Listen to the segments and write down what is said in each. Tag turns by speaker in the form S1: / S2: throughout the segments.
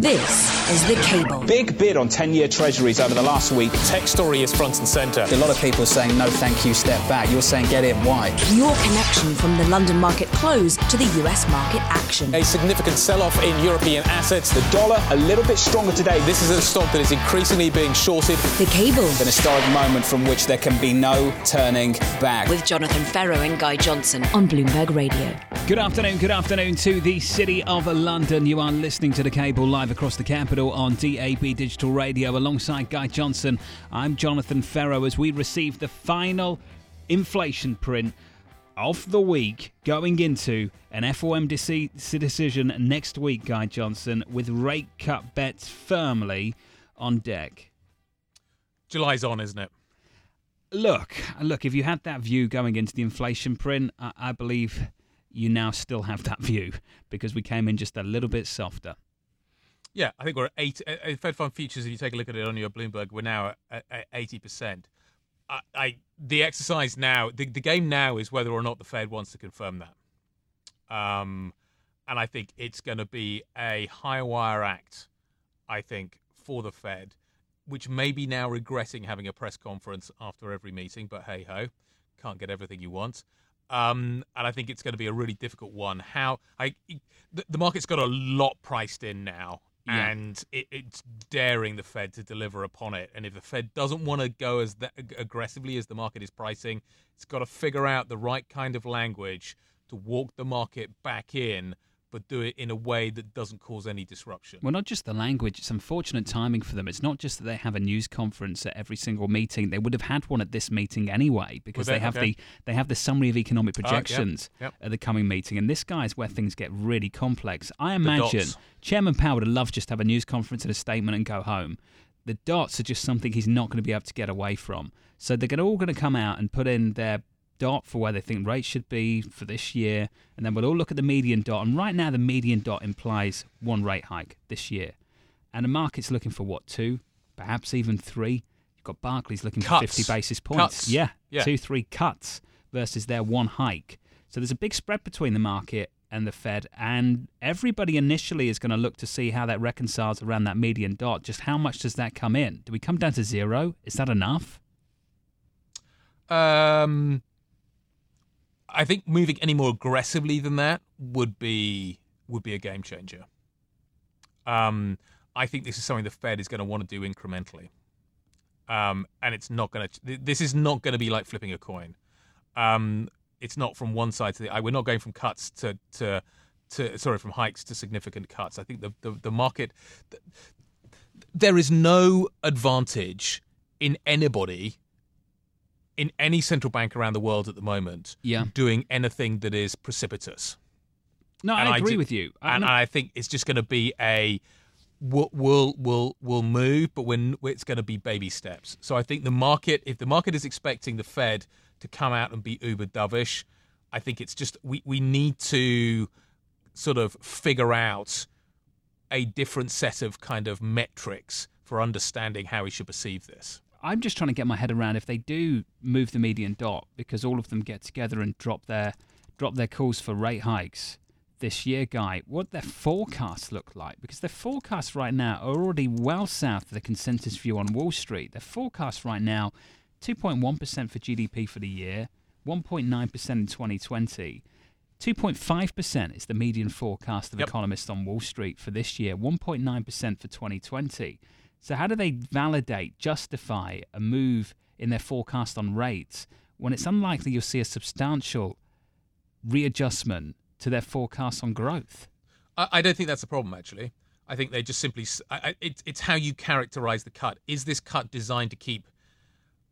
S1: This is The Cable.
S2: Big bid on 10 year treasuries over the last week.
S3: Tech story is front and centre.
S4: A lot of people saying, no, thank you, step back. You're saying, get in. Why?
S1: Your connection from the London market close to the US market action.
S3: A significant sell off in European assets.
S2: The dollar a little bit stronger today.
S3: This is a stock that is increasingly being shorted.
S1: The Cable.
S4: An historic moment from which there can be no turning back.
S1: With Jonathan Ferro and Guy Johnson on Bloomberg Radio.
S5: Good afternoon, good afternoon to the City of London. You are listening to The Cable live across the capital on DAB Digital Radio alongside Guy Johnson. I'm Jonathan Ferro as we receive the final inflation print of the week going into an FOMC decision next week, Guy Johnson, with rate cut bets firmly on deck.
S3: July's on, isn't it?
S5: Look, look, if you had that view going into the inflation print, I, I believe you now still have that view because we came in just a little bit softer.
S3: Yeah, I think we're at eight. Uh, Fed Fund futures. If you take a look at it on your Bloomberg, we're now at eighty percent. I, I, the exercise now, the, the game now is whether or not the Fed wants to confirm that. Um, and I think it's going to be a high wire act. I think for the Fed, which may be now regretting having a press conference after every meeting, but hey ho, can't get everything you want. Um, and I think it's going to be a really difficult one. How I the, the market's got a lot priced in now yeah. and it, it's daring the Fed to deliver upon it. And if the Fed doesn't want to go as aggressively as the market is pricing, it's got to figure out the right kind of language to walk the market back in but do it in a way that doesn't cause any disruption.
S5: Well, not just the language, it's unfortunate timing for them. It's not just that they have a news conference at every single meeting. They would have had one at this meeting anyway because they, they, have okay. the they have the summary of economic projections oh, yep, yep. at the coming meeting. And this guy is where things get really complex. I imagine Chairman Powell would love just to have a news conference and a statement and go home. The dots are just something he's not going to be able to get away from. So they're all going to come out and put in their dot for where they think rates should be for this year, and then we'll all look at the median dot. And right now, the median dot implies one rate hike this year, and the market's looking for what two, perhaps even three. You've got Barclays looking
S3: cuts.
S5: for 50 basis points.
S3: Cuts.
S5: Yeah,
S3: yeah,
S5: two, three cuts versus their one hike. So there's a big spread between the market and the Fed, and everybody initially is going to look to see how that reconciles around that median dot. Just how much does that come in? Do we come down to zero? Is that enough?
S3: Um, I think moving any more aggressively than that would be would be a game changer. Um, I think this is something the Fed is going to want to do incrementally, um, and it's not going to. This is not going to be like flipping a coin. Um, it's not from one side to the. We're not going from cuts to to to sorry from hikes to significant cuts. I think the the, the market. The, there is no advantage in anybody in any central bank around the world at the moment
S5: yeah.
S3: doing anything that is precipitous.
S5: No,
S3: and
S5: I agree
S3: I do,
S5: with you.
S3: I and I think it's just going to be a we'll we'll we'll, we'll move, but when it's going to be baby steps. So I think the market, if the market is expecting the Fed to come out and be uber dovish, I think it's just we we need to sort of figure out a different set of kind of metrics for understanding how we should perceive this.
S5: I'm just trying to get my head around if they do move the median dot because all of them get together and drop their drop their calls for rate hikes this year, guy. What their forecasts look like because their forecasts right now are already well south of the consensus view on Wall Street. Their forecasts right now, 2.1% for GDP for the year, 1.9% in 2020. 2.5% is the median forecast of
S3: yep.
S5: economists on Wall Street for this year, 1.9% for 2020. So, how do they validate, justify a move in their forecast on rates when it's unlikely you'll see a substantial readjustment to their forecast on growth?
S3: I, don't think that's a problem, actually. I think they just simply, I, it, it's how you characterize the cut. Is this cut designed to keep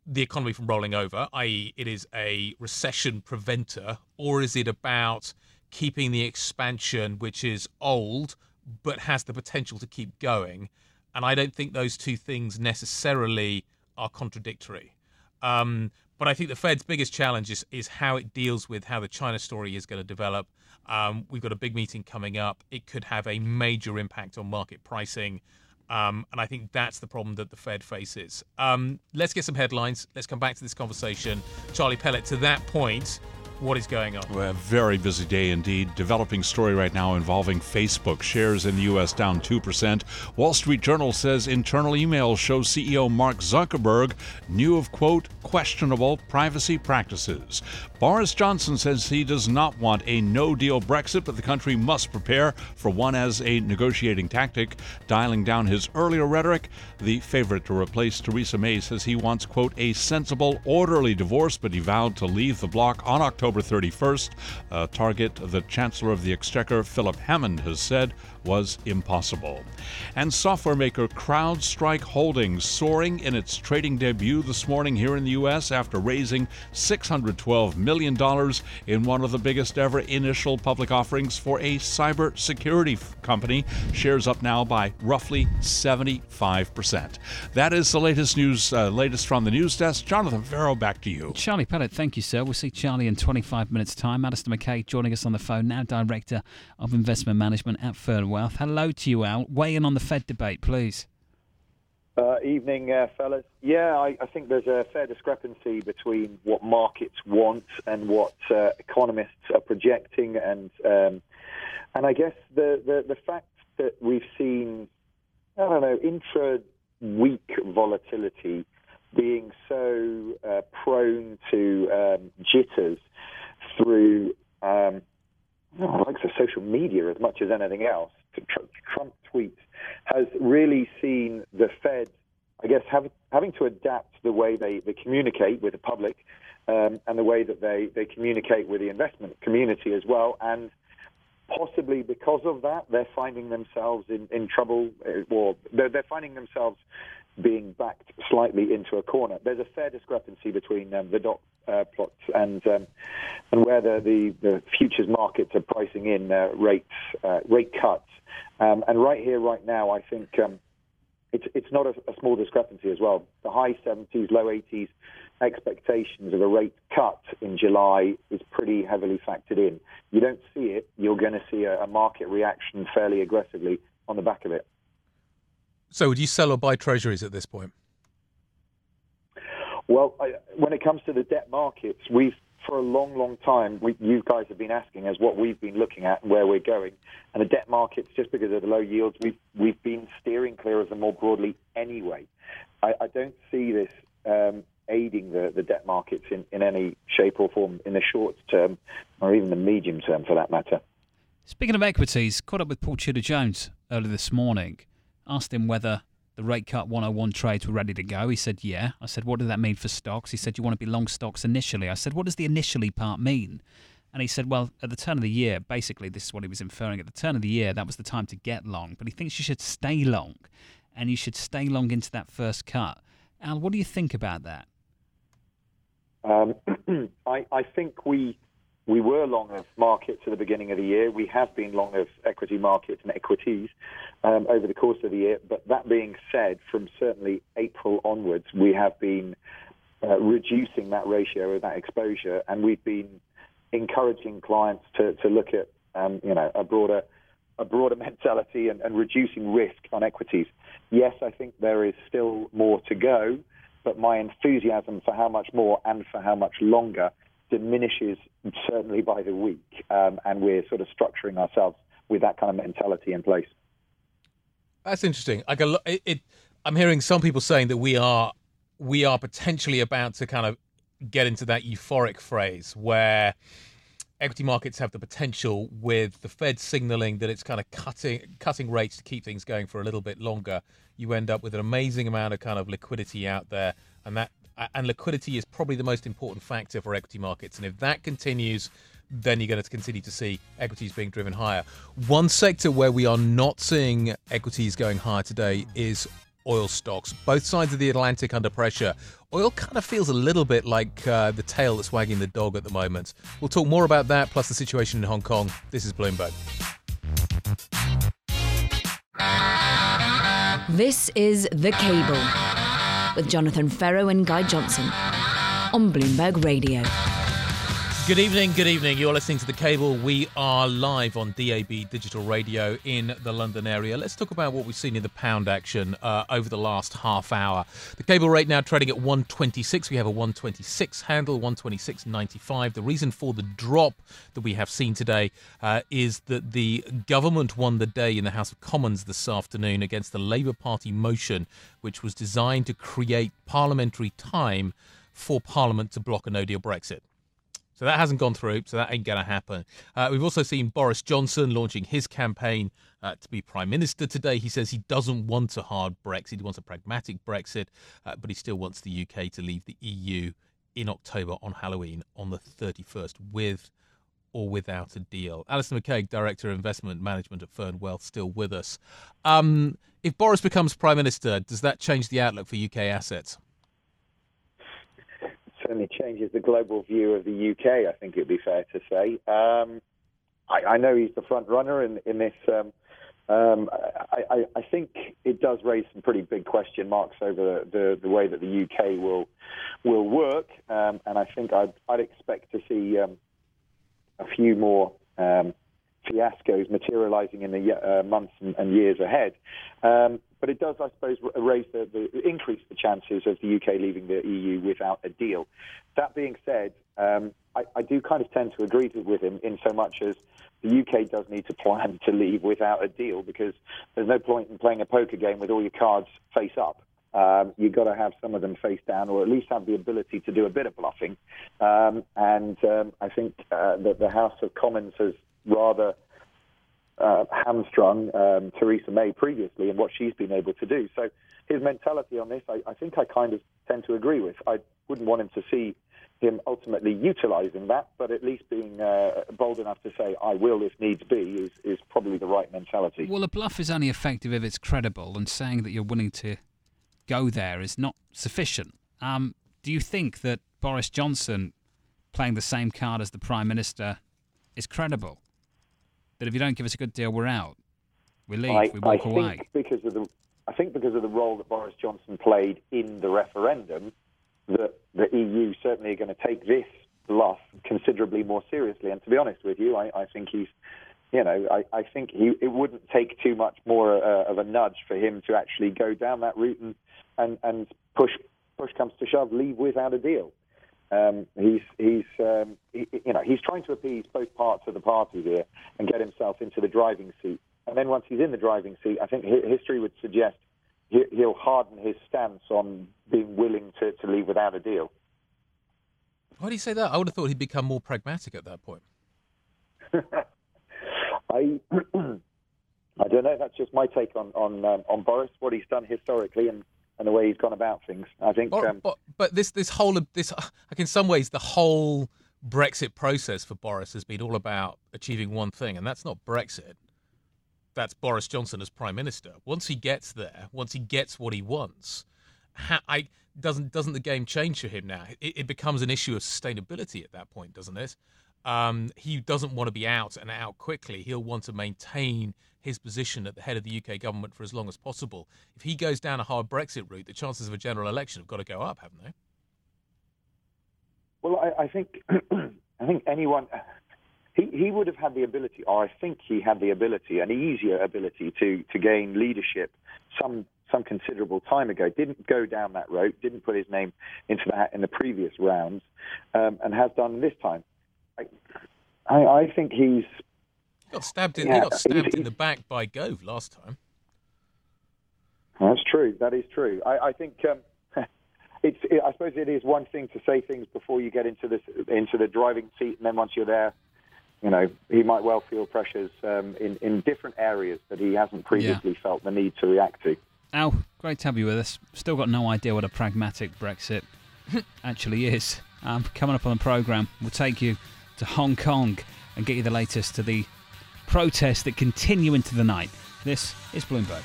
S3: the economy from rolling over, i.e., it is a recession preventer, or is it about keeping the expansion, which is old but has the potential to keep going? And I don't think those two things necessarily are contradictory. Um, but I think the Fed's biggest challenge is, is how it deals with how the China story is going to develop. Um, we've got a big meeting coming up. It could have a major impact on market pricing. Um, and I think that's the problem that the Fed faces. Um, let's get some headlines. Let's come back to this conversation. Charlie Pellet, to that point, what is going on?
S6: Well, a very busy day indeed. Developing story right now involving Facebook. Shares in the U.S. down 2%. Wall Street Journal says internal emails show CEO Mark Zuckerberg knew of, quote, questionable privacy practices. Boris Johnson says he does not want a no deal Brexit, but the country must prepare for one as a negotiating tactic. Dialing down his earlier rhetoric, the favorite to replace Theresa May says he wants, quote, a sensible, orderly divorce, but he vowed to leave the bloc on October 31st. A target the Chancellor of the Exchequer, Philip Hammond, has said was impossible. And software maker CrowdStrike Holdings soaring in its trading debut this morning here in the U.S. after raising $612 million in one of the biggest ever initial public offerings for a cybersecurity company. Shares up now by roughly 75%. That is the latest news, uh, latest from the news desk. Jonathan Ferro, back to you.
S5: Charlie Pellet, thank you, sir. We'll see Charlie in 25 minutes' time. Alastair McCaig joining us on the phone now, Director of Investment Management at Fernwell. Wealth. Hello to you, Al. Weigh in on the Fed debate, please.
S7: Uh, evening, uh, fellas. Yeah, I, I, think there's a fair discrepancy between what markets want and what uh, economists are projecting, and um, and I guess the, the, the fact that we've seen, I don't know, intra week volatility being so uh, prone to um, jitters through um, oh, like the social media as much as anything else Trump tweets has really seen the Fed, I guess, have, having to adapt the way they, they communicate with the public um, and the way that they, they communicate with the investment community as well. And possibly because of that, they're finding themselves in, in trouble, uh, or they're, they're finding themselves being backed slightly into a corner. There's a fair discrepancy between um, the dot uh, plots and um, and where the, the, futures markets are pricing in uh, rates uh, rate cuts. Um, and right here, right now, I think um, it's it's not a, a, small discrepancy as well. The high 70s, low 80s expectations of a rate cut in July is pretty heavily factored in. You don't see it, you're going to see a, a market reaction fairly aggressively on the back of it.
S3: So, would you sell or buy treasuries at this point?
S7: Well, I, when it comes to the debt markets, we've for a long, long time, we, you guys have been asking us what we've been looking at and where we're going. And the debt markets, just because of the low yields, we've we've been steering clear of them more broadly anyway. I, I don't see this um, aiding the, the debt markets in, in any shape or form in the short term, or even the medium term, for that matter.
S5: Speaking of equities, caught up with Paul Tudor Jones earlier this morning. Asked him whether the rate cut 101 trades were ready to go? He said, yeah. I said, what did that mean for stocks? He said, you want to be long stocks initially. I said, what does the initially part mean? And he said, well, at the turn of the year, basically, this is what he was inferring. At the turn of the year, that was the time to get long. But he thinks you should stay long, and you should stay long into that first cut. Al, what do you think about that?
S7: Um, I, I think we we were long of markets at the beginning of the year. We have been long of equity markets and equities um, over the course of the year. But that being said, from certainly April onwards, we have been uh, reducing that ratio of that exposure, and we've been encouraging clients to, to look at um, you know a broader a broader mentality and, and reducing risk on equities. Yes, I think there is still more to go, but my enthusiasm for how much more and for how much longer diminishes certainly by the week, um, and we're sort of structuring ourselves with that kind of mentality in place.
S3: That's interesting. Like a, it, it, I'm hearing some people saying that we are we are potentially about to kind of get into that euphoric phase where equity markets have the potential with the Fed signaling that it's kind of cutting cutting rates to keep things going for a little bit longer. You end up with an amazing amount of kind of liquidity out there, and that and liquidity is probably the most important factor for equity markets. And if that continues, then you're going to continue to see equities being driven higher. One sector where we are not seeing equities going higher today is oil stocks. Both sides of the Atlantic under pressure. Oil kind of feels a little bit like uh, the tail that's wagging the dog at the moment. We'll talk more about that, plus the situation in Hong Kong. This is Bloomberg.
S1: This is The Cable with Jonathan Ferro and Guy Johnson on Bloomberg Radio.
S3: Good evening, good evening. You're listening to The Cable. We are live on DAB Digital Radio in the London area. Let's talk about what we've seen in the pound action uh, over the last half hour. The cable rate now trading at 126. We have a 126 handle, 126.95. The reason for the drop that we have seen today uh, is that the government won the day in the House of Commons this afternoon against the Labour Party motion, which was designed to create parliamentary time for Parliament to block a no deal Brexit. So that hasn't gone through, so that ain't going to happen. Uh, we've also seen Boris Johnson launching his campaign uh, to be Prime Minister today. He says he doesn't want a hard Brexit, he wants a pragmatic Brexit, uh, but he still wants the UK to leave the EU in October on Halloween on the 31st with or without a deal. Alastair McCaig, Director of Investment Management at Fern Wealth, still with us. Um, if Boris becomes Prime Minister, does that change the outlook for UK assets?
S7: Certainly changes the global view of the UK. I think it'd be fair to say. Um, I, I, know he's the front runner in, in this. Um, um, I, I, think it does raise some pretty big question marks over the, the way that the UK will will work, um, and I think I'd, I'd expect to see um, a few more um, fiascos materialising in the uh, months and, and, years ahead. Um, but it does, I suppose, raise the, the, increase the chances of the UK leaving the EU without a deal. That being said, um, I, I, do kind of tend to agree with him in so much as the UK does need to plan to leave without a deal because there's no point in playing a poker game with all your cards face up. Um, you've got to have some of them face down, or at least have the ability to do a bit of bluffing. Um, and um, I think uh, that the House of Commons has rather uh, hamstrung um, Theresa May previously and what she's been able to do. So his mentality on this, I, I, think I kind of tend to agree with. I wouldn't want him to see him ultimately utilising that, but at least being uh, bold enough to say "I will" if needs be is is probably the right mentality.
S5: Well, a bluff is only effective if it's credible, and saying that you're willing to go there is not sufficient. Um, do you think that Boris Johnson playing the same card as the Prime Minister is credible? That if you don't give us a good deal, we're out. We leave. I, we walk
S7: I
S5: away.
S7: Think because of the, I think because of the role that Boris Johnson played in the referendum, that the EU certainly are going to take this bluff considerably more seriously. And to be honest with you, I, I think he's, you know, I, I think he it wouldn't take too much more uh, of a nudge for him to actually go down that route and and, and push push comes to shove, leave without a deal. Um, he's he's um, he, you know he's trying to appease both parts of the party here and get himself into the driving seat. And then once he's in the driving seat, I think history would suggest he'll harden his stance on being willing to, to leave without a deal.
S3: Why do you say that? I would have thought he'd become more pragmatic at that point.
S7: I I don't know. That's just my take on on um, on Boris, what he's done historically, and and the way he's gone about things. I think.
S3: But, um, but, but this this whole this like in some ways the whole Brexit process for Boris has been all about achieving one thing, and that's not Brexit. That's Boris Johnson as prime minister. Once he gets there, once he gets what he wants, I doesn't doesn't the game change for him now? It, it becomes an issue of sustainability at that point, doesn't it? Um, he doesn't want to be out and out quickly. He'll want to maintain his position at the head of the UK government for as long as possible. If he goes down a hard Brexit route, the chances of a general election have got to go up, haven't they?
S7: Well, I, I think I think anyone he, he would have had the ability, or I think he had the ability, an easier ability to to gain leadership some some considerable time ago. Didn't go down that road. didn't put his name into that in the previous rounds, um, and has done this time. I, I, I think he's
S3: he got stabbed in. Yeah, he got stabbed in the back by Gove last time.
S7: That's true. That is true. I, I think um, it's. It, I suppose it is one thing to say things before you get into this into the driving seat, and then once you're there, you know, he might well feel pressures um, in in different areas that he hasn't previously yeah. felt the need to react to.
S5: Al, great to have you with us. Still got no idea what a pragmatic Brexit actually is. Um, coming up on the program, we'll take you to Hong Kong and get you the latest to the protests that continue into the night. This is Bloomberg.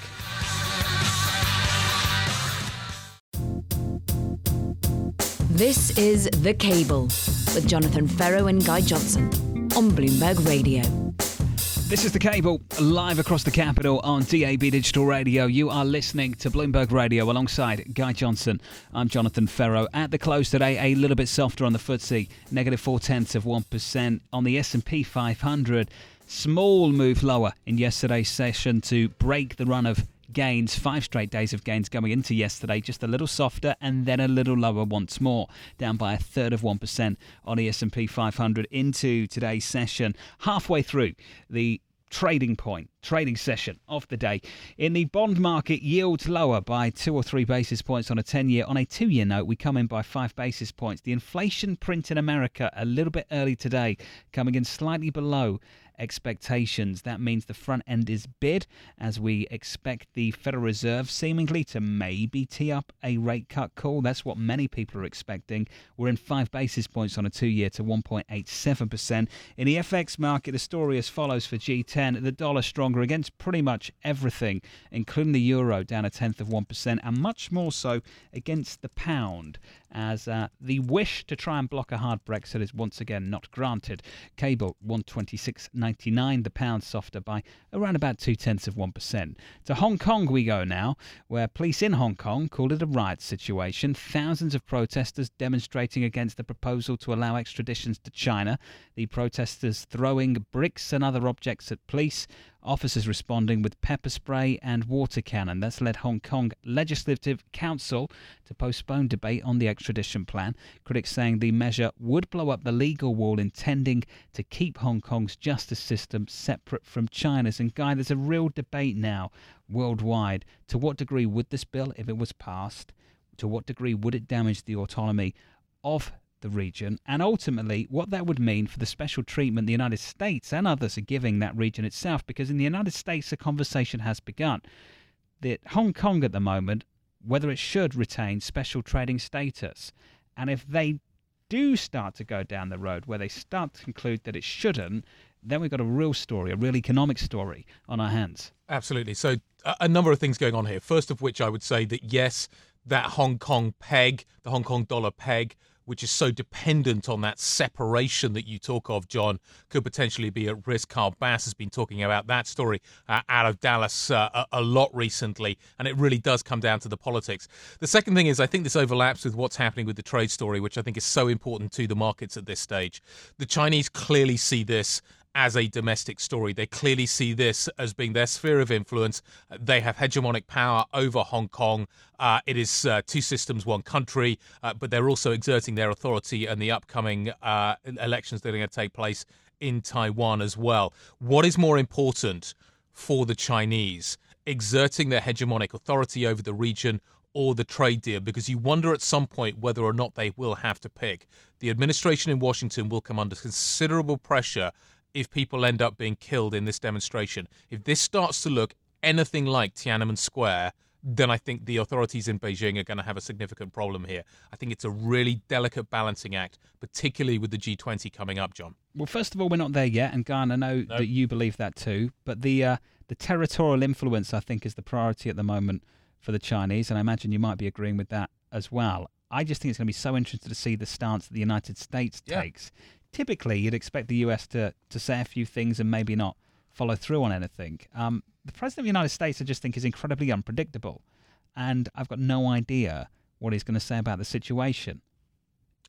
S1: This is The Cable with Jonathan Ferro and Guy Johnson on Bloomberg Radio.
S5: This is the cable live across the capital on DAB Digital Radio. You are listening to Bloomberg Radio alongside Guy Johnson. I'm Jonathan Ferro. At the close today, a little bit softer on the FTSE, negative four tenths of one percent on the S&P 500. Small move lower in yesterday's session to break the run of gains, five straight days of gains going into yesterday, just a little softer and then a little lower once more, down by a third of 1% on the S&P 500 into today's session. Halfway through the trading point, trading session of the day. In the bond market, yields lower by two or three basis points on a 10 year. On a two year note, we come in by five basis points. The inflation print in America a little bit early today, coming in slightly below expectations. That means the front end is bid as we expect the Federal Reserve seemingly to maybe tee up a rate cut call. That's what many people are expecting. We're in five basis points on a two year to 1.87%. In the FX market, the story as follows for G10 the dollar stronger against pretty much everything, including the euro down a tenth of 1%, and much more so against the pound as uh, the wish to try and block a hard Brexit is once again not granted. Cable 126.99, the pound softer by around about two tenths of 1%. To Hong Kong we go now, where police in Hong Kong called it a riot situation. Thousands of protesters demonstrating against the proposal to allow extraditions to China. The protesters throwing bricks and other objects at police. Officers responding with pepper spray and water cannon. That's led Hong Kong Legislative Council to postpone debate on the extradition plan. Critics saying the measure would blow up the legal wall intending to keep Hong Kong's justice system separate from China's. And Guy, there's a real debate now worldwide. To what degree would this bill, if it was passed, to what degree would it damage the autonomy of the region, and ultimately what that would mean for the special treatment the United States and others are giving that region itself. Because in the United States, a conversation has begun that Hong Kong at the moment, whether it should retain special trading status, and if they do start to go down the road where they start to conclude that it shouldn't, then we've got a real story, a real economic story on our hands.
S3: Absolutely. So, a number of things going on here. First of which, I would say that yes, that Hong Kong peg, the Hong Kong dollar peg, which is so dependent on that separation that you talk of, John, could potentially be at risk. Kyle Bass has been talking about that story uh, out of Dallas uh, a, a, lot recently, and it really does come down to the politics. The second thing is, I think this overlaps with what's happening with the trade story, which I think is so important to the markets at this stage. The Chinese clearly see this as a domestic story. They clearly see this as being their sphere of influence. They have hegemonic power over Hong Kong. Uh, it is uh, two systems, one country, uh, but they're also exerting their authority and the upcoming uh, elections that are going to take place in Taiwan as well. What is more important for the Chinese? Exerting their hegemonic authority over the region or the trade deal because you wonder at some point whether or not they will have to pick. The administration in Washington will come under considerable pressure if people end up being killed in this demonstration. If this starts to look anything like Tiananmen Square, then I think the authorities in Beijing are going to have a significant problem here. I think it's a really delicate balancing act, particularly with the G20 coming up, John.
S5: Well, first of all, we're not there yet, and Garner, I know nope. that you believe that too. But the uh, the territorial influence, I think, is the priority at the moment for the Chinese, and I imagine you might be agreeing with that as well. I just think it's going to be so interesting to see the stance that the United States yeah. takes typically you'd expect the US to, to say a few things and maybe not follow through on anything. Um, the President of the United States, I just think, is incredibly unpredictable. And I've got no idea what he's going to say about the situation.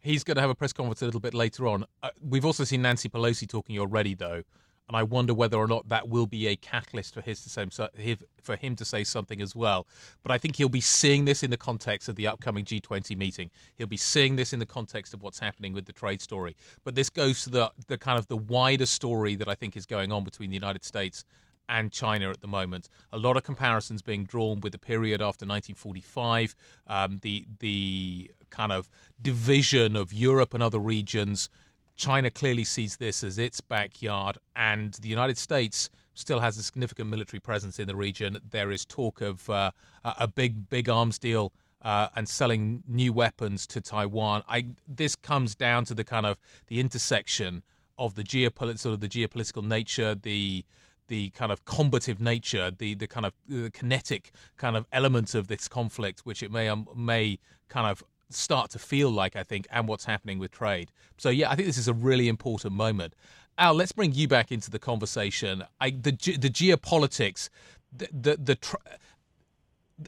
S3: He's going to have a press conference a little bit later on. Uh, we've also seen Nancy Pelosi talking already, though, and I wonder whether or not that will be a catalyst for his to say for him to say something as well. But I think he'll be seeing this in the context of the upcoming G20 meeting. He'll be seeing this in the context of what's happening with the trade story. But this goes to the the kind of the wider story that I think is going on between the United States and China at the moment. A lot of comparisons being drawn with the period after 1945, um, the the kind of division of Europe and other regions China clearly sees this as its backyard, and the United States still has a significant military presence in the region. There is talk of uh, a big, big arms deal uh, and selling new weapons to Taiwan. I, this comes down to the kind of the intersection of the geopolitical, sort of the geopolitical nature, the the kind of combative nature, the the kind of the kinetic kind of element of this conflict, which it may um, may kind of start to feel like, I think, and what's happening with trade. So, yeah, I think this is a really important moment. Al, let's bring you back into the conversation. I, the the geopolitics, the the, the tr-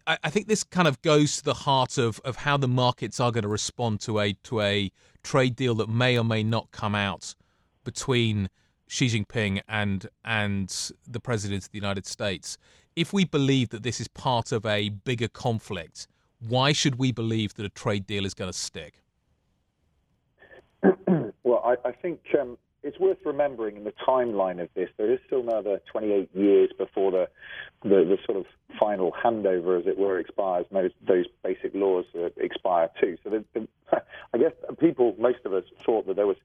S3: I think this kind of goes to the heart of, of how the markets are going to respond to a to a trade deal that may or may not come out between Xi Jinping and and the president of the United States. If we believe that this is part of a bigger conflict, why should we believe that a trade deal is going to stick?
S7: well, I, I think um, it's worth remembering in the timeline of this, there is still another 28 years before the, the, the sort of final handover, as it were, expires. Those, those basic laws uh, expire too. So the, the, I guess people, most of us, thought that there was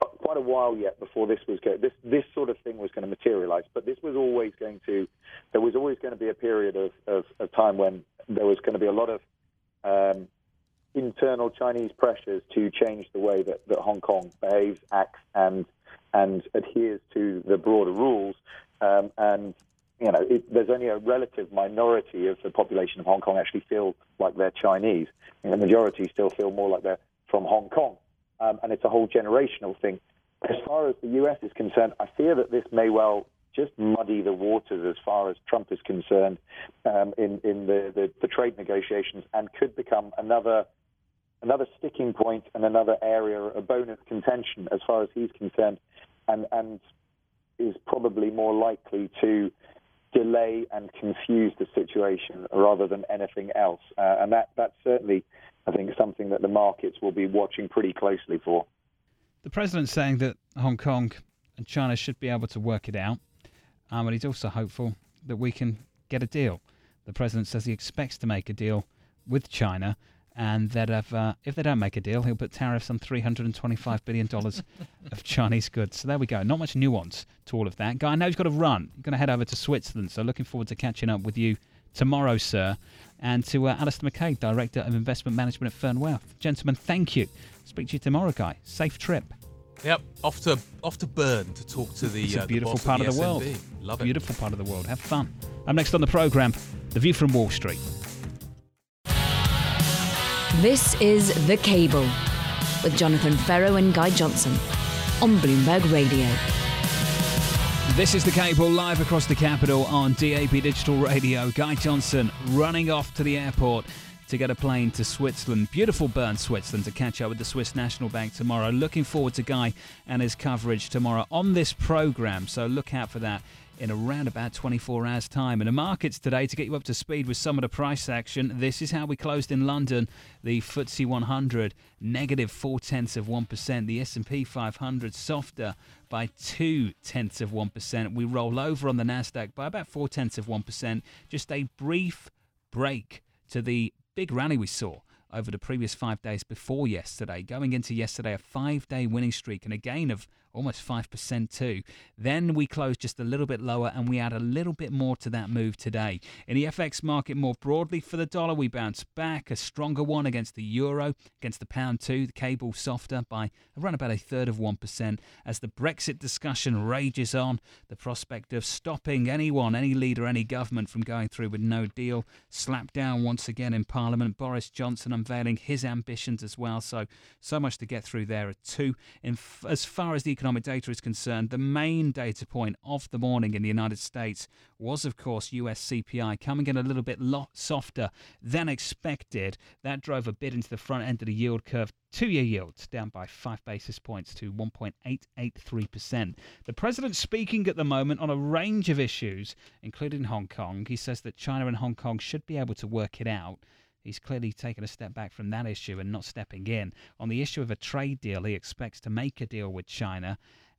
S7: quite a while yet before this was go- this this sort of thing was going to materialize. But this was always going to there was always going to be a period of, of, of time when there was going to be a lot of um, internal Chinese pressures to change the way that, that Hong Kong behaves, acts, and and adheres to the broader rules. Um, and you know, it, there's only a relative minority of the population of Hong Kong actually feel like they're Chinese. The majority still feel more like they're from Hong Kong. Um, and it's a whole generational thing. As far as the U.S. is concerned, I fear that this may well just muddy the waters as far as Trump is concerned um, in, in the, the, the, trade negotiations and could become another another sticking point and another area, a bone of contention as far as he's concerned, and, and is probably more likely to delay and confuse the situation rather than anything else. Uh, and that, that's certainly, I think, something that the markets will be watching pretty closely for.
S5: The president's saying that Hong Kong and China should be able to work it out, um, and he's also hopeful that we can get a deal. The president says he expects to make a deal with China and that if, uh, if they don't make a deal, he'll put tariffs on $325 billion of Chinese goods. So there we go. Not much nuance to all of that. Guy, I know he's got to run. He's going to head over to Switzerland, so looking forward to catching up with you tomorrow, sir. And to uh, Alastair McCaig, Director of Investment Management at Fern Wealth. Gentlemen, thank you. Speak to you tomorrow, Guy. Safe trip.
S3: Yep, off to off to Bern to talk to the.
S5: It's a
S3: uh,
S5: beautiful part
S3: of
S5: the,
S3: the
S5: world.
S3: Love
S5: it. Beautiful part of the world. Have fun. I'm next on the program. The View from Wall Street.
S1: This is The Cable with Jonathan Ferro and Guy Johnson on Bloomberg Radio.
S5: This is The Cable live across the capital on DAB Digital Radio. Guy Johnson running off to the airport to get a plane to Switzerland, beautiful Bern, Switzerland, to catch up with the Swiss National Bank tomorrow. Looking forward to Guy and his coverage tomorrow on this program, so look out for that in around about 24 hours' time. In the markets today, to get you up to speed with some of the price action, this is how we closed in London. The FTSE 100 negative four tenths of one percent. The S&P 500 softer by two tenths of one percent. We roll over on the Nasdaq by about four tenths of one percent. Just a brief break to the big rally we saw over the previous five days before yesterday. Going into yesterday, a five day winning streak and a gain of almost 5% too. Then we closed just a little bit lower and we add a little bit more to that move today. In the FX market more broadly for the dollar, we bounce back a stronger one against the euro, against the pound too. The cable softer by around about a third of 1% as the Brexit discussion rages on. The prospect of stopping anyone, any leader, any government from going through with no deal slapped down once again in Parliament. Boris Johnson unveiling his ambitions as well. So, so much to get through there at two. In as far as the economic data is concerned, the main data point of the morning in the United States was, of course, US CPI coming in a little bit lot softer than expected. That drove a bit into the front end of the yield curve. Two year yields down by five basis points to 1.883%. The president speaking at the moment on a range of issues, including Hong Kong. He says that China and Hong Kong should be able to work it out. He's clearly taken a step back from that issue and not stepping in. On the issue of a trade deal, he expects to make a deal with China.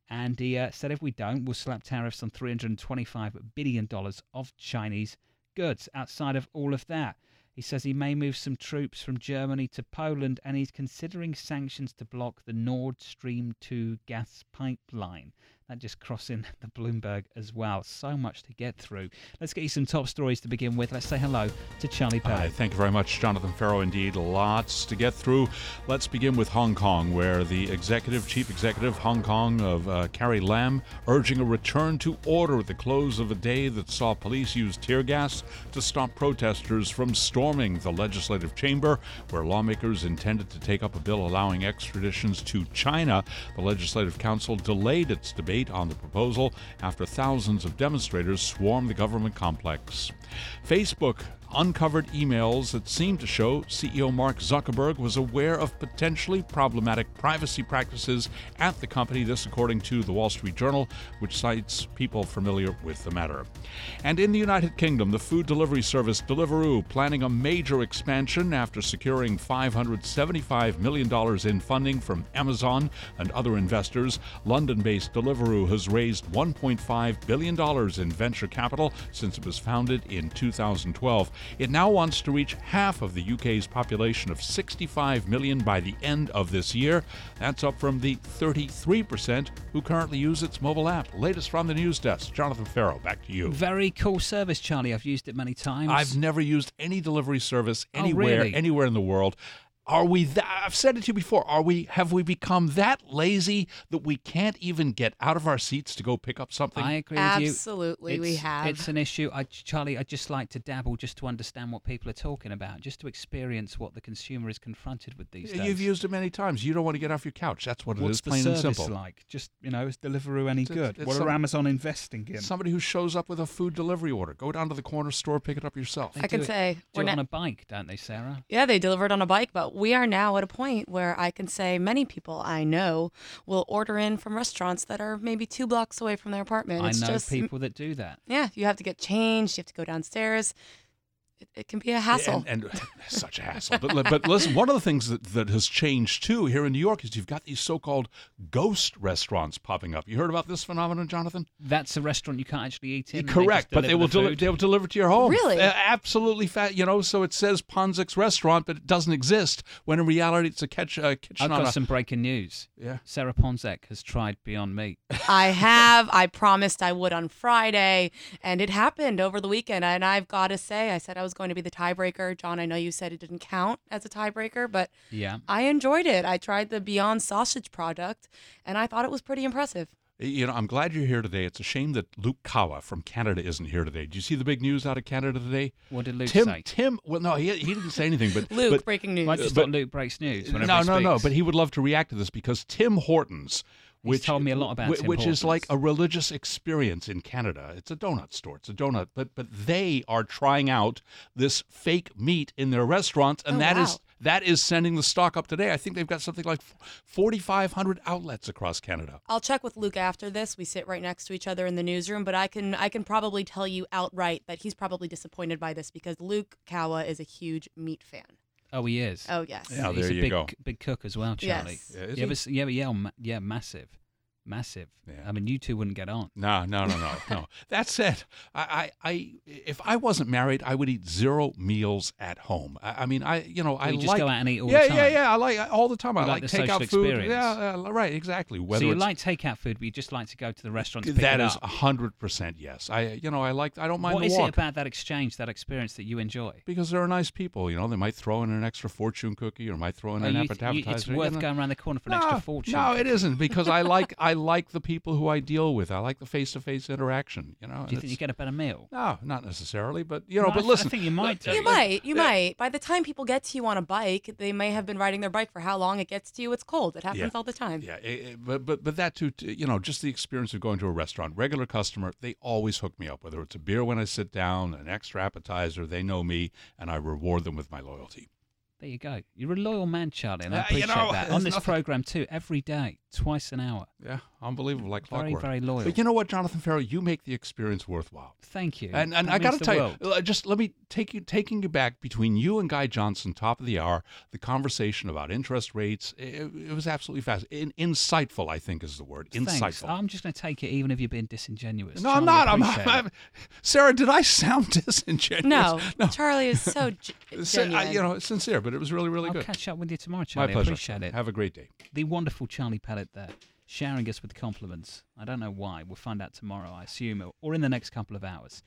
S5: And he uh, said if we don't, we'll slap tariffs on $325 billion of Chinese goods. Outside of all of that, he says he may move some troops from Germany to Poland and he's considering sanctions to block the Nord Stream 2 gas pipeline. That just crossing the Bloomberg as well. So much to get through. Let's get you some top stories to begin with. Let's say hello to Charlie Pellet.
S6: Hi, thank you very much, Jonathan Ferro. Indeed, lots to get through. Let's begin with Hong Kong, where the executive, chief executive Hong Kong of uh, Carrie Lam, urging a return to order at the close of a day that saw police use tear gas to stop protesters from storming the legislative chamber, where lawmakers intended to take up a bill allowing extraditions to China. The Legislative Council delayed its debate debate on the proposal after thousands of demonstrators swarmed the government complex. Facebook uncovered emails that seemed to show CEO Mark Zuckerberg was aware of potentially problematic privacy practices at the company, this according to the Wall Street Journal, which cites people familiar with the matter. And in the United Kingdom, the food delivery service Deliveroo planning a major expansion after securing $575 million in funding from Amazon and other investors. London based Deliveroo has raised $1.5 billion in venture capital since it was founded in 2012. It now wants to reach half of the UK's population of 65 million by the end of this year. That's up from the 33% who currently use its mobile app. Latest from the news desk. Jonathan Ferro, back to you.
S5: Very cool service, Charlie. I've used it many times.
S6: I've never used any delivery service oh, anywhere,
S5: oh, really?
S6: anywhere in the world. Are we that I've said it to you before, are we have we become that lazy that we can't even get out of our seats to go pick up something?
S5: I agree
S8: Absolutely,
S5: with
S8: you. Absolutely, we have.
S5: It's an issue. I, Charlie, I just like to dabble just to understand what people are talking about, just to experience what the consumer is confronted with these days.
S6: You've used it many times. You don't want to get off your couch. That's what it
S5: What's
S6: is, plain and
S5: service
S6: simple.
S5: like? Just, you know, is Deliveroo any
S6: It's-
S5: good?
S6: it's
S5: what are
S6: some-
S5: Amazon investing in?
S6: Somebody who shows up with a food delivery order. Go down to the corner store, pick it up yourself.
S5: They
S8: I can
S5: it-
S8: say
S5: do
S8: we're
S5: it
S8: not-
S5: on a bike, don't they, Sarah?
S8: Yeah, they delivered on a bike, but we are now at a point where I can say many people I know will order in from restaurants that are maybe two blocks away from their apartment.
S5: I
S8: It's
S5: know
S8: just,
S5: people that do that.
S8: Yeah, you have to get changed. You have to go downstairs. It, it can be a hassle.
S6: And, and such a hassle. But, but listen, one of the things that, that has changed too here in New York is you've got these so-called ghost restaurants popping up. You heard about this phenomenon, Jonathan?
S5: That's a restaurant you can't actually eat in.
S6: Correct,
S5: they
S6: but they will
S5: the
S6: deliver. They will deliver to your home.
S8: Really?
S6: Uh, absolutely fat. You know, so it says Ponczek's restaurant, but it doesn't exist. When in reality, it's a catch, uh, kitchen
S5: I've
S6: on
S5: got
S6: a-
S5: some breaking news.
S6: Yeah.
S5: Sarah Ponczek has tried Beyond Meat.
S8: I have. I promised I would on Friday, and it happened over the weekend. And I've got to say, I said I was going to be the tiebreaker. John, I know you said it didn't count as a tiebreaker, but
S5: Yeah.
S8: I enjoyed it. I tried the Beyond sausage product, and I thought it was pretty impressive.
S6: You know, I'm glad you're here today. It's a shame that Luke Kawa from Canada isn't here today. Did you see the big news out of Canada today?
S5: What did Luke
S6: Tim,
S5: say?
S6: Tim. Well, no, he, he didn't say anything. But
S8: Luke,
S6: but,
S8: breaking news.
S5: I just
S6: but-
S5: thought Luke breaks news. Whenever
S6: no,
S5: he
S6: no, no. But he would love to react to this because Tim Hortons,
S5: He's
S6: which
S5: told me a lot about
S6: whi-
S5: Tim
S6: which is like a religious experience in Canada. It's a donut store. It's a donut, but but they are trying out this fake meat in their restaurants, and
S8: Oh,
S6: that is
S8: wow.
S6: that is sending the stock up today. I think they've got something like forty five hundred outlets across Canada.
S8: I'll check with Luke after this. We sit right next to each other in the newsroom, but I can I can probably tell you outright that he's probably disappointed by this because Luke Kawa is a huge meat fan.
S5: Oh, he is.
S8: Oh yes.
S6: Yeah,
S5: He's
S6: there
S5: a
S6: you
S5: big,
S6: go.
S5: Big cook as well, Charlie.
S8: Yes.
S6: Yeah, is
S5: you
S6: he?
S5: s- yeah, yeah, ma- yeah, massive, massive.
S6: Yeah.
S5: I mean, you two wouldn't get on.
S6: No, no, no, no, no. That said, I, I, I, if I wasn't married, I would eat zero meals at home. I, I mean, I, you know, I
S5: you just
S6: like
S5: go out and eat all
S6: yeah,
S5: the time.
S6: yeah, yeah. yeah. I like all the time. I
S5: You like
S6: like,
S5: the
S6: takeout food.
S5: experience.
S6: Yeah, uh, right, exactly. Whether
S5: so you like takeout food, but you just like to go to the restaurant to pick
S6: that is a hundred percent yes. I, you know, I like. I don't mind
S5: What
S6: the
S5: is
S6: walk
S5: it about that exchange, that experience that you enjoy?
S6: because they're nice people. You know, they might throw in an extra fortune cookie or might throw in
S5: Oh,
S6: an
S5: you-
S6: appetizer.
S5: you- it's
S6: you
S5: worth
S6: know.
S5: going around the corner for an
S6: no,
S5: extra fortune.
S6: No, it isn't because I like I like the people who I deal with. I like the face to face interaction. You know.
S5: Do you think you get a better meal?
S6: No, not necessarily, but you know.
S5: No,
S6: but
S5: th- I
S6: listen,
S5: think you might do.
S8: You might, you might. By the time people get to you on a bike, they may have been riding their bike for how long it gets to you. It's cold. It happens
S6: Yeah.
S8: all the time.
S6: Yeah, eh, eh, but but but that too, you know, just the experience of going to a restaurant. Regular customer, they always hook me up. Whether it's a beer when I sit down, an extra appetizer, they know me, and I reward them with my loyalty.
S5: There you go. You're a loyal man, Charlie, and I
S6: Uh, you
S5: appreciate
S6: know,
S5: that. On this
S6: nothing-
S5: program too, every day, twice an hour.
S6: Yeah, unbelievable, like
S5: Very,
S6: clockwork.
S5: very very loyal.
S6: But you know what, Jonathan Ferro, you make the experience worthwhile.
S5: Thank you.
S6: And and
S5: That
S6: I got to tell
S5: world.
S6: you, uh, just let me take you taking you back between you and Guy Johnson, top of the hour, the conversation about interest rates. It, it was absolutely fascinating, In, insightful. I think is the word.
S5: Thanks.
S6: Insightful.
S5: I'm just going to take it, even if you're being disingenuous.
S6: no, I'm not. I'm,
S5: appreciate
S6: I'm. Sarah, did I sound disingenuous?
S8: No, no. Charlie is so g-
S6: Sin- I-
S8: genuine.
S6: you know, it's sincere, but it was really, really good.
S5: I'll
S6: good.
S5: catch up with you tomorrow,
S6: My
S5: Charlie. I
S6: pleasure.
S5: appreciate it.
S6: Have a great day.
S5: The wonderful Charlie Pellet there. showering us with compliments. I don't know why. We'll find out tomorrow, I assume, or in the next couple of hours.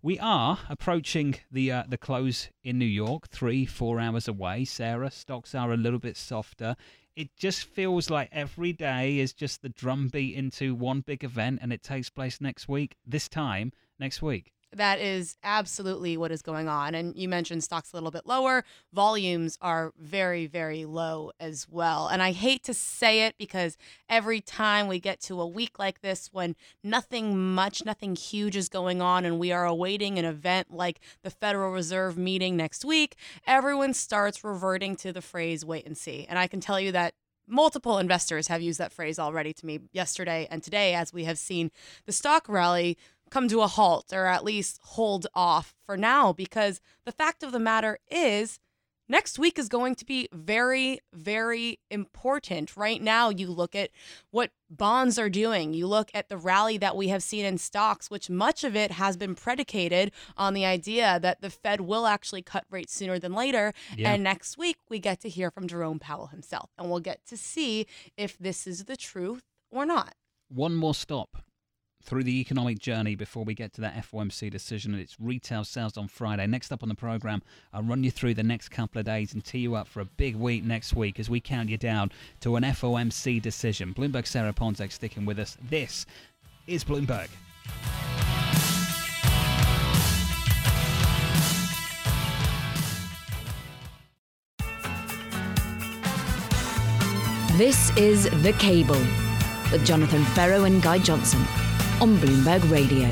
S5: We are approaching the uh, the close in New York, three four hours away. Sarah, stocks are a little bit softer. It just feels like every day is just the drumbeat into one big event, and it takes place next week. This time next week.
S8: That is absolutely what is going on. And you mentioned stocks a little bit lower. Volumes are very, very low as well. And I hate to say it because every time we get to a week like this when nothing much, nothing huge is going on, and we are awaiting an event like the Federal Reserve meeting next week, everyone starts reverting to the phrase wait and see. And I can tell you that multiple investors have used that phrase already to me yesterday and today as we have seen the stock rally come to a halt or at least hold off for now because the fact of the matter is next week is going to be very, very important. Right now, you look at what bonds are doing, you look at the rally that we have seen in stocks, which much of it has been predicated on the idea that the Fed will actually cut rates sooner than later. Yeah. And next week, we get to hear from Jerome Powell himself, and we'll get to see if this is the truth or not.
S5: One more stop through the economic journey before we get to that FOMC decision and its retail sales on Friday. Next up on the program, I'll run you through the next couple of days and tee you up for a big week next week as we count you down to an FOMC decision. Bloomberg Sarah Ponczek sticking with us. This is Bloomberg.
S1: This is The Cable with Jonathan Ferro and Guy Johnson on Bloomberg Radio.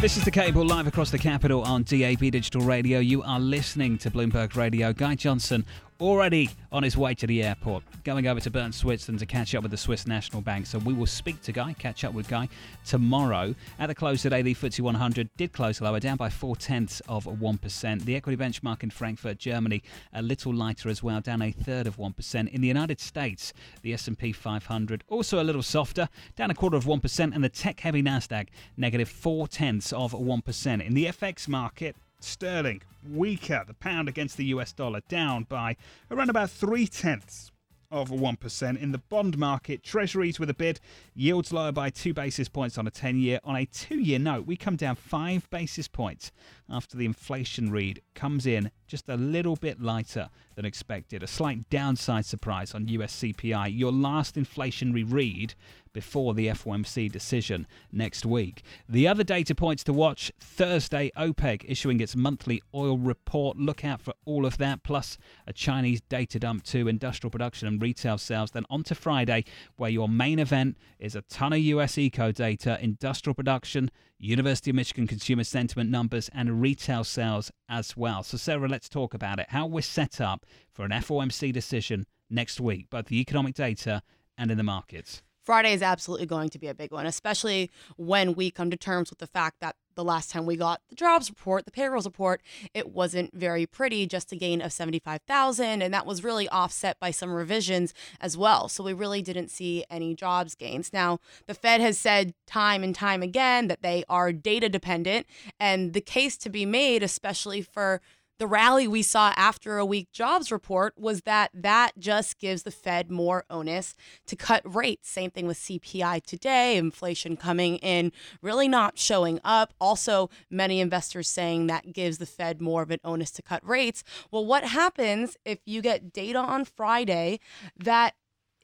S5: This is the cable live across the capital on DAB Digital Radio. You are listening to Bloomberg Radio. Guy Johnson already on his way to the airport, going over to Bern, Switzerland to catch up with the Swiss National Bank. So we will speak to Guy, catch up with Guy tomorrow. At the close today, the FTSE 100 did close lower, down by four tenths of 1%. The equity benchmark in Frankfurt, Germany, a little lighter as well, down a third of 1%. In the United States, the S&P 500 also a little softer, down a quarter of 1%, and the tech-heavy Nasdaq negative four tenths of 1%. In the FX market, sterling weaker, the pound against the US dollar down by around about three tenths of 1%. In the bond market, treasuries with a bid, yields lower by two basis points on a 10 year. On a two year note, we come down five basis points after the inflation read comes in just a little bit lighter than expected. A slight downside surprise on US CPI, your last inflationary read before the FOMC decision next week. The other data points to watch Thursday, OPEC issuing its monthly oil report. Look out for all of that, plus a Chinese data dump to industrial production and retail sales. Then on to Friday, where your main event is a ton of US eco data, industrial production, University of Michigan consumer sentiment numbers, and retail sales as well. So, Sarah, let's talk about it. How we're set up for an FOMC decision next week, both the economic data and in the markets.
S8: Friday is absolutely going to be a big one, especially when we come to terms with the fact that the last time we got the jobs report, the payrolls report, it wasn't very pretty, just a gain of 75,000. And that was really offset by some revisions as well. So we really didn't see any jobs gains. Now, the Fed has said time and time again that they are data dependent. And the case to be made, especially for the rally we saw after a weak jobs report was that that just gives the Fed more onus to cut rates. Same thing with CPI today, inflation coming in, really not showing up. Also, many investors saying that gives the Fed more of an onus to cut rates. Well, what happens if you get data on Friday that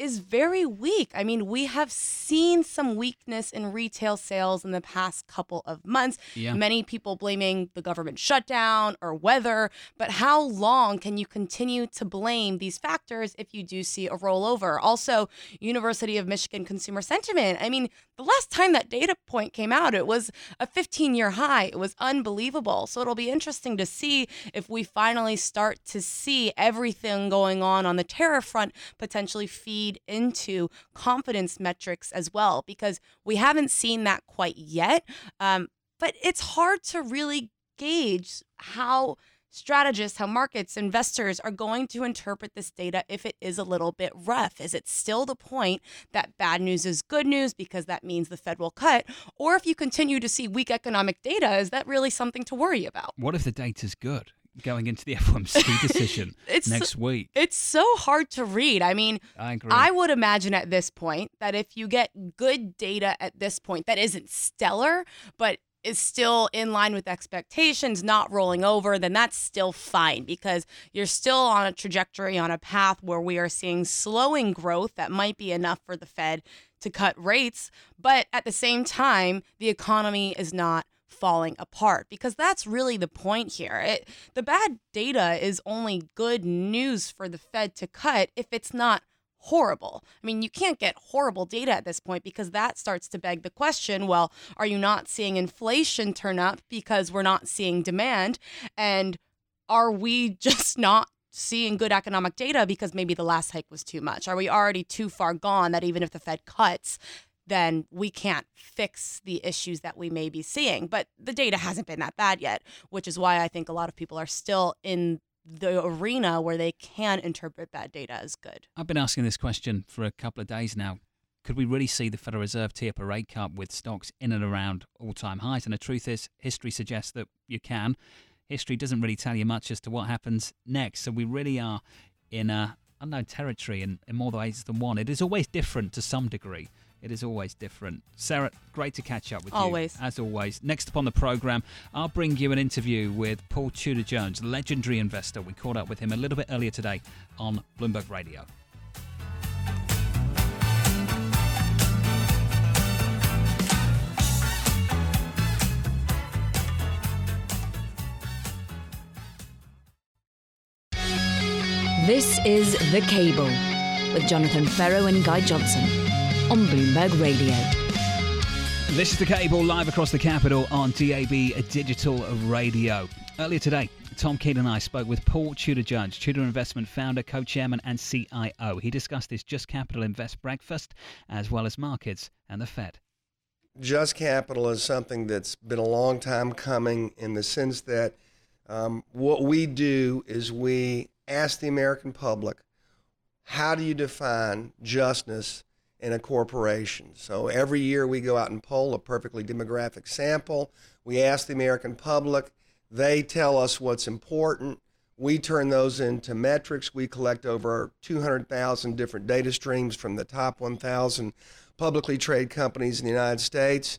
S8: is very weak. I mean, we have seen some weakness in retail sales in the past couple of months. Yeah. Many people blaming the government shutdown or weather, but how long can you continue to blame these factors if you do see a rollover? Also, University of Michigan consumer sentiment. I mean, the last time that data point came out, it was a 15 year high. It was unbelievable. So it'll be interesting to see if we finally start to see everything going on on the tariff front potentially feed into confidence metrics as well, because we haven't seen that quite yet. Um, but it's hard to really gauge how strategists, how markets, investors are going to interpret this data if it is a little bit rough. Is it still the point that bad news is good news because that means the Fed will cut? Or if you continue to see weak economic data, is that really something to worry about?
S5: What if the data is good? Going into the FOMC decision next week.
S8: It's so hard to read. I mean,
S5: I agree.
S8: I would imagine at this point that if you get good data at this point that isn't stellar, but is still in line with expectations, not rolling over, then that's still fine because you're still on a trajectory, on a path where we are seeing slowing growth that might be enough for the Fed to cut rates. But at the same time, the economy is not falling apart because that's really the point here. It, the bad data is only good news for the Fed to cut if it's not horrible. I mean, you can't get horrible data at this point because that starts to beg the question well, are you not seeing inflation turn up because we're not seeing demand? And are we just not seeing good economic data because maybe the last hike was too much? Are we already too far gone that even if the Fed cuts, then we can't fix the issues that we may be seeing. But the data hasn't been that bad yet, which is why I think a lot of people are still in the arena where they can interpret bad data as good.
S5: I've been asking this question for a couple of days now. Could we really see the Federal Reserve tee up a rate cut with stocks in and around all time highs? And the truth is, history suggests that you can. History doesn't really tell you much as to what happens next. So we really are in a unknown territory in, in more ways than one. It is always different to some degree. It is always different. Sarah, great to catch up with
S8: always.
S5: you. Always. As always. Next up on the programme, I'll bring you an interview with Paul Tudor Jones, legendary investor. We caught up with him a little bit earlier today on Bloomberg Radio.
S1: This is The Cable with Jonathan Ferro and Guy Johnson on Bloomberg Radio.
S5: This is The Cable live across the capital on DAB Digital Radio. Earlier today, Tom Keene and I spoke with Paul Tudor Jones, Tudor Investment founder, co chairman, and CIO. He discussed his Just Capital Invest breakfast as well as markets and the Fed.
S9: Just Capital is something that's been a long time coming in the sense that um, what we do is we ask the American public how do you define justness in a corporation. So every year we go out and poll a perfectly demographic sample. We ask the American public, they tell us what's important. We turn those into metrics. We collect over 200,000 different data streams from the top 1,000 publicly traded companies in the United States.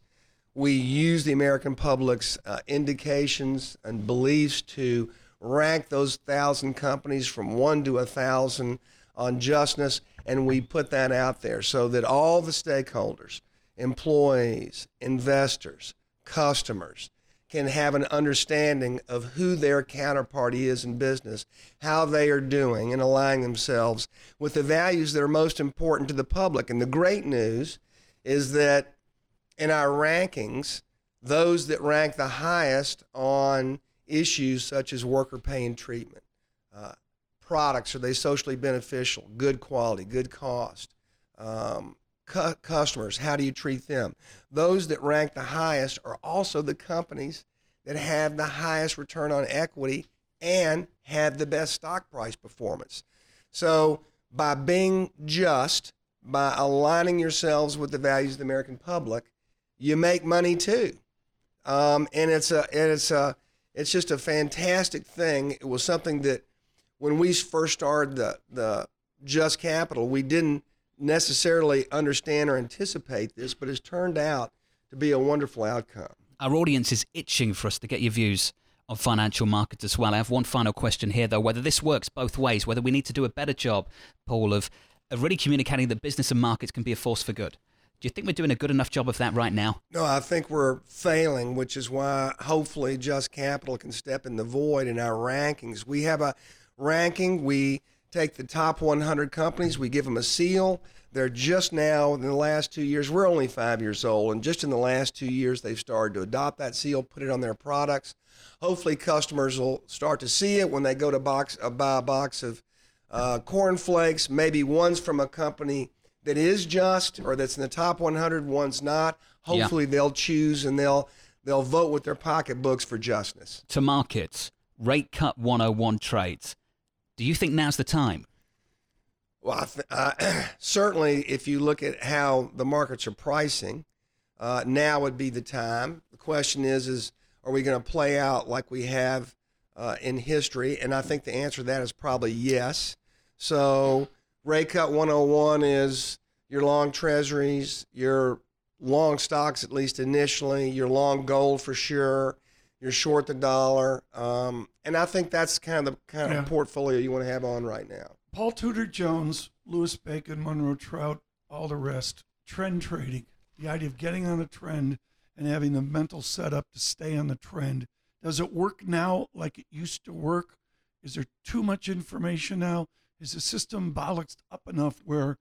S9: We use the American public's uh, indications and beliefs to rank those thousand companies from one to a thousand on justness and we put that out there so that all the stakeholders, employees, investors, customers, can have an understanding of who their counterparty is in business, how they are doing, and aligning themselves with the values that are most important to the public. And the great news is that in our rankings, those that rank the highest on issues such as worker pay and treatment, uh, products are they socially beneficial, good quality, good cost? Um, cu- customers, how do you treat them? Those that rank the highest are also the companies that have the highest return on equity and have the best stock price performance. So, by being just, by aligning yourselves with the values of the American public, you make money too. Um, and it's a, and it's a, it's just a fantastic thing. It was something that when we first started the, the Just Capital, we didn't necessarily understand or anticipate this, but it's turned out to be a wonderful outcome.
S5: Our audience is itching for us to get your views on financial markets as well. I have one final question here, though whether this works both ways, whether we need to do a better job, Paul, of, of really communicating that business and markets can be a force for good. Do you think we're doing a good enough job of that right now?
S9: No, I think we're failing, which is why hopefully Just Capital can step in the void in our rankings. We have a ranking. We take the top 100 companies, we give them a seal. They're just now, in the last two years, we're only five years old, and just in the last two years, they've started to adopt that seal, put it on their products. Hopefully, customers will start to see it when they go to box, uh, buy a box of uh, cornflakes. Maybe one's from a company that is just or that's in the top 100, one's not. Hopefully, yeah. they'll choose and they'll they'll vote with their pocketbooks for justness.
S5: To markets, rate cut 101 trades. Do you think now's the time?
S9: Well, th- uh, certainly, if you look at how the markets are pricing, uh, now would be the time. The question is, is are we going to play out like we have uh, in history? And I think the answer to that is probably yes. So, rate cut 101 is your long treasuries, your long stocks, at least initially, your long gold for sure, you're short the dollar. Um, and I think that's kind of the kind yeah. of portfolio you want to have on right now.
S10: Paul Tudor Jones, Louis Bacon, Monroe Trout, all the rest, trend trading, the idea of getting on a trend and having the mental setup to stay on the trend. Does it work now like it used to work? Is there too much information now? Is the system bollocked up enough where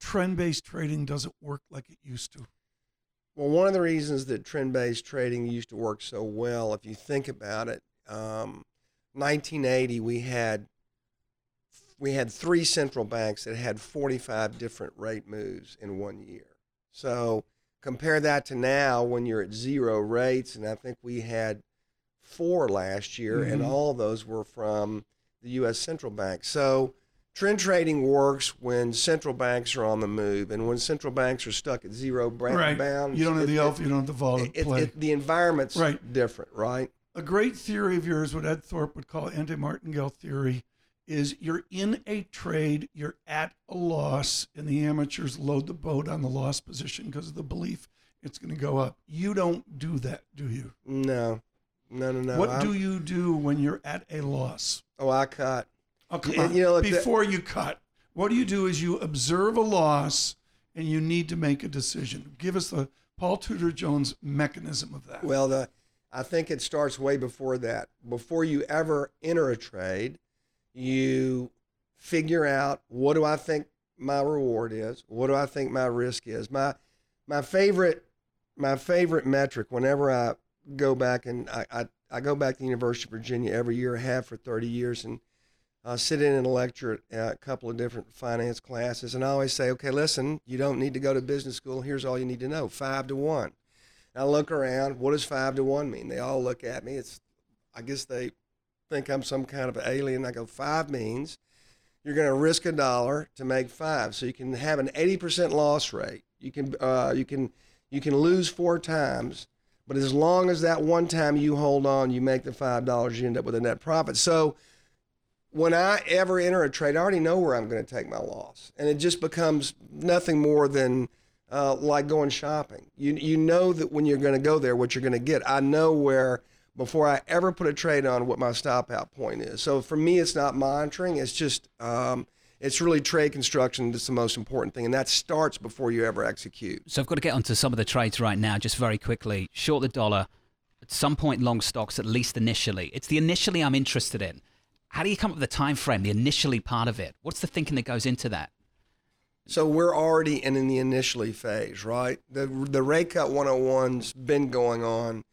S10: trend based trading doesn't work like it used to?
S9: Well, one of the reasons that trend based trading used to work so well, if you think about it, um, 1980 we had we had three central banks that had 45 different rate moves in one year. So compare that to now when you're at zero rates, and I think we had four last year, mm-hmm. and all those were from the U.S. central bank. So Trend trading works when central banks are on the move, and when central banks are stuck at zero
S10: right.
S9: bounds.
S10: You don't have it, the alpha, you don't have the vol. It,
S9: it, the environment's right. different, right?
S10: A great theory of yours, what Ed Thorp would call anti-martingale theory, is you're in a trade, you're at a loss, and the amateurs load the boat on the loss position because of the belief it's going to go up. You don't do that, do you?
S9: No, no, no, no.
S10: What I'm, do you do when you're at a loss?
S9: Oh, I cut.
S10: Oh, come on. You know, Before the, you cut, what do you do is you observe a loss and you need to make a decision. Give us the Paul Tudor Jones mechanism of that.
S9: Well, the I think it starts way before that. Before you ever enter a trade, you figure out what do I think my reward is? What do I think my risk is? My my favorite my favorite metric whenever I go back and I, I, I go back to the University of Virginia every year, I have for 30 years, and uh, sit in and lecture at a couple of different finance classes, and I always say, okay, listen, you don't need to go to business school. Here's all you need to know: five to one. And I look around. What does five to one mean? They all look at me. It's, I guess they think I'm some kind of alien. I go, five means you're going to risk a dollar to make five, so you can have an 80% loss rate. You can, uh, you can, you can lose four times, but as long as that one time you hold on, you make the five dollars, you end up with a net profit. So when I ever enter a trade, I already know where I'm going to take my loss, and it just becomes nothing more than uh, like going shopping. You you know that when you're going to go there, what you're going to get. I know where before I ever put a trade on what my stop out point is. So for me, it's not monitoring. It's just um, it's really trade construction that's the most important thing, and that starts before you ever execute.
S5: So I've got to get onto some of the trades right now, just very quickly. Short the dollar. At some point, long stocks, at least initially. It's the initially I'm interested in. How do you come up with the time frame, the initially part of it? What's the thinking that goes into that?
S9: So we're already in, in the initially phase, right? The the rate cut 101's been going on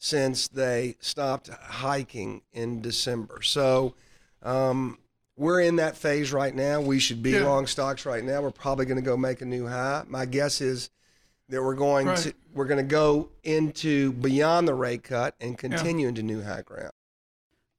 S9: since they stopped hiking in December. So um, we're in that phase right now. We should be yeah. long stocks right now. We're probably going to go make a new high. My guess is that we're going right. to we're going to go into beyond the rate cut and continue yeah. into new high ground.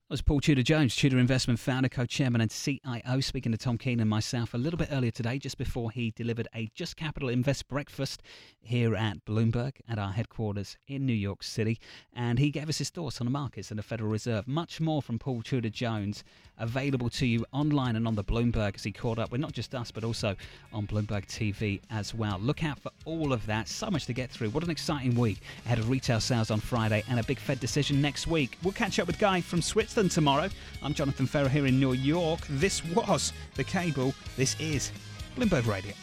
S5: Was Paul Tudor Jones, Tudor Investment founder, co chairman, and CIO, speaking to Tom Keene and myself a little bit earlier today, just before he delivered a Just Capital Invest breakfast here at Bloomberg at our headquarters in New York City. And he gave us his thoughts on the markets and the Federal Reserve. Much more from Paul Tudor Jones available to you online and on the Bloomberg as he caught up with not just us, but also on Bloomberg TV as well. Look out for all of that. So much to get through. What an exciting week ahead of retail sales on Friday and a big Fed decision next week. We'll catch up with Guy from Switzerland tomorrow. I'm Jonathan Ferro here in New York. This was The Cable. This is Bloomberg Radio.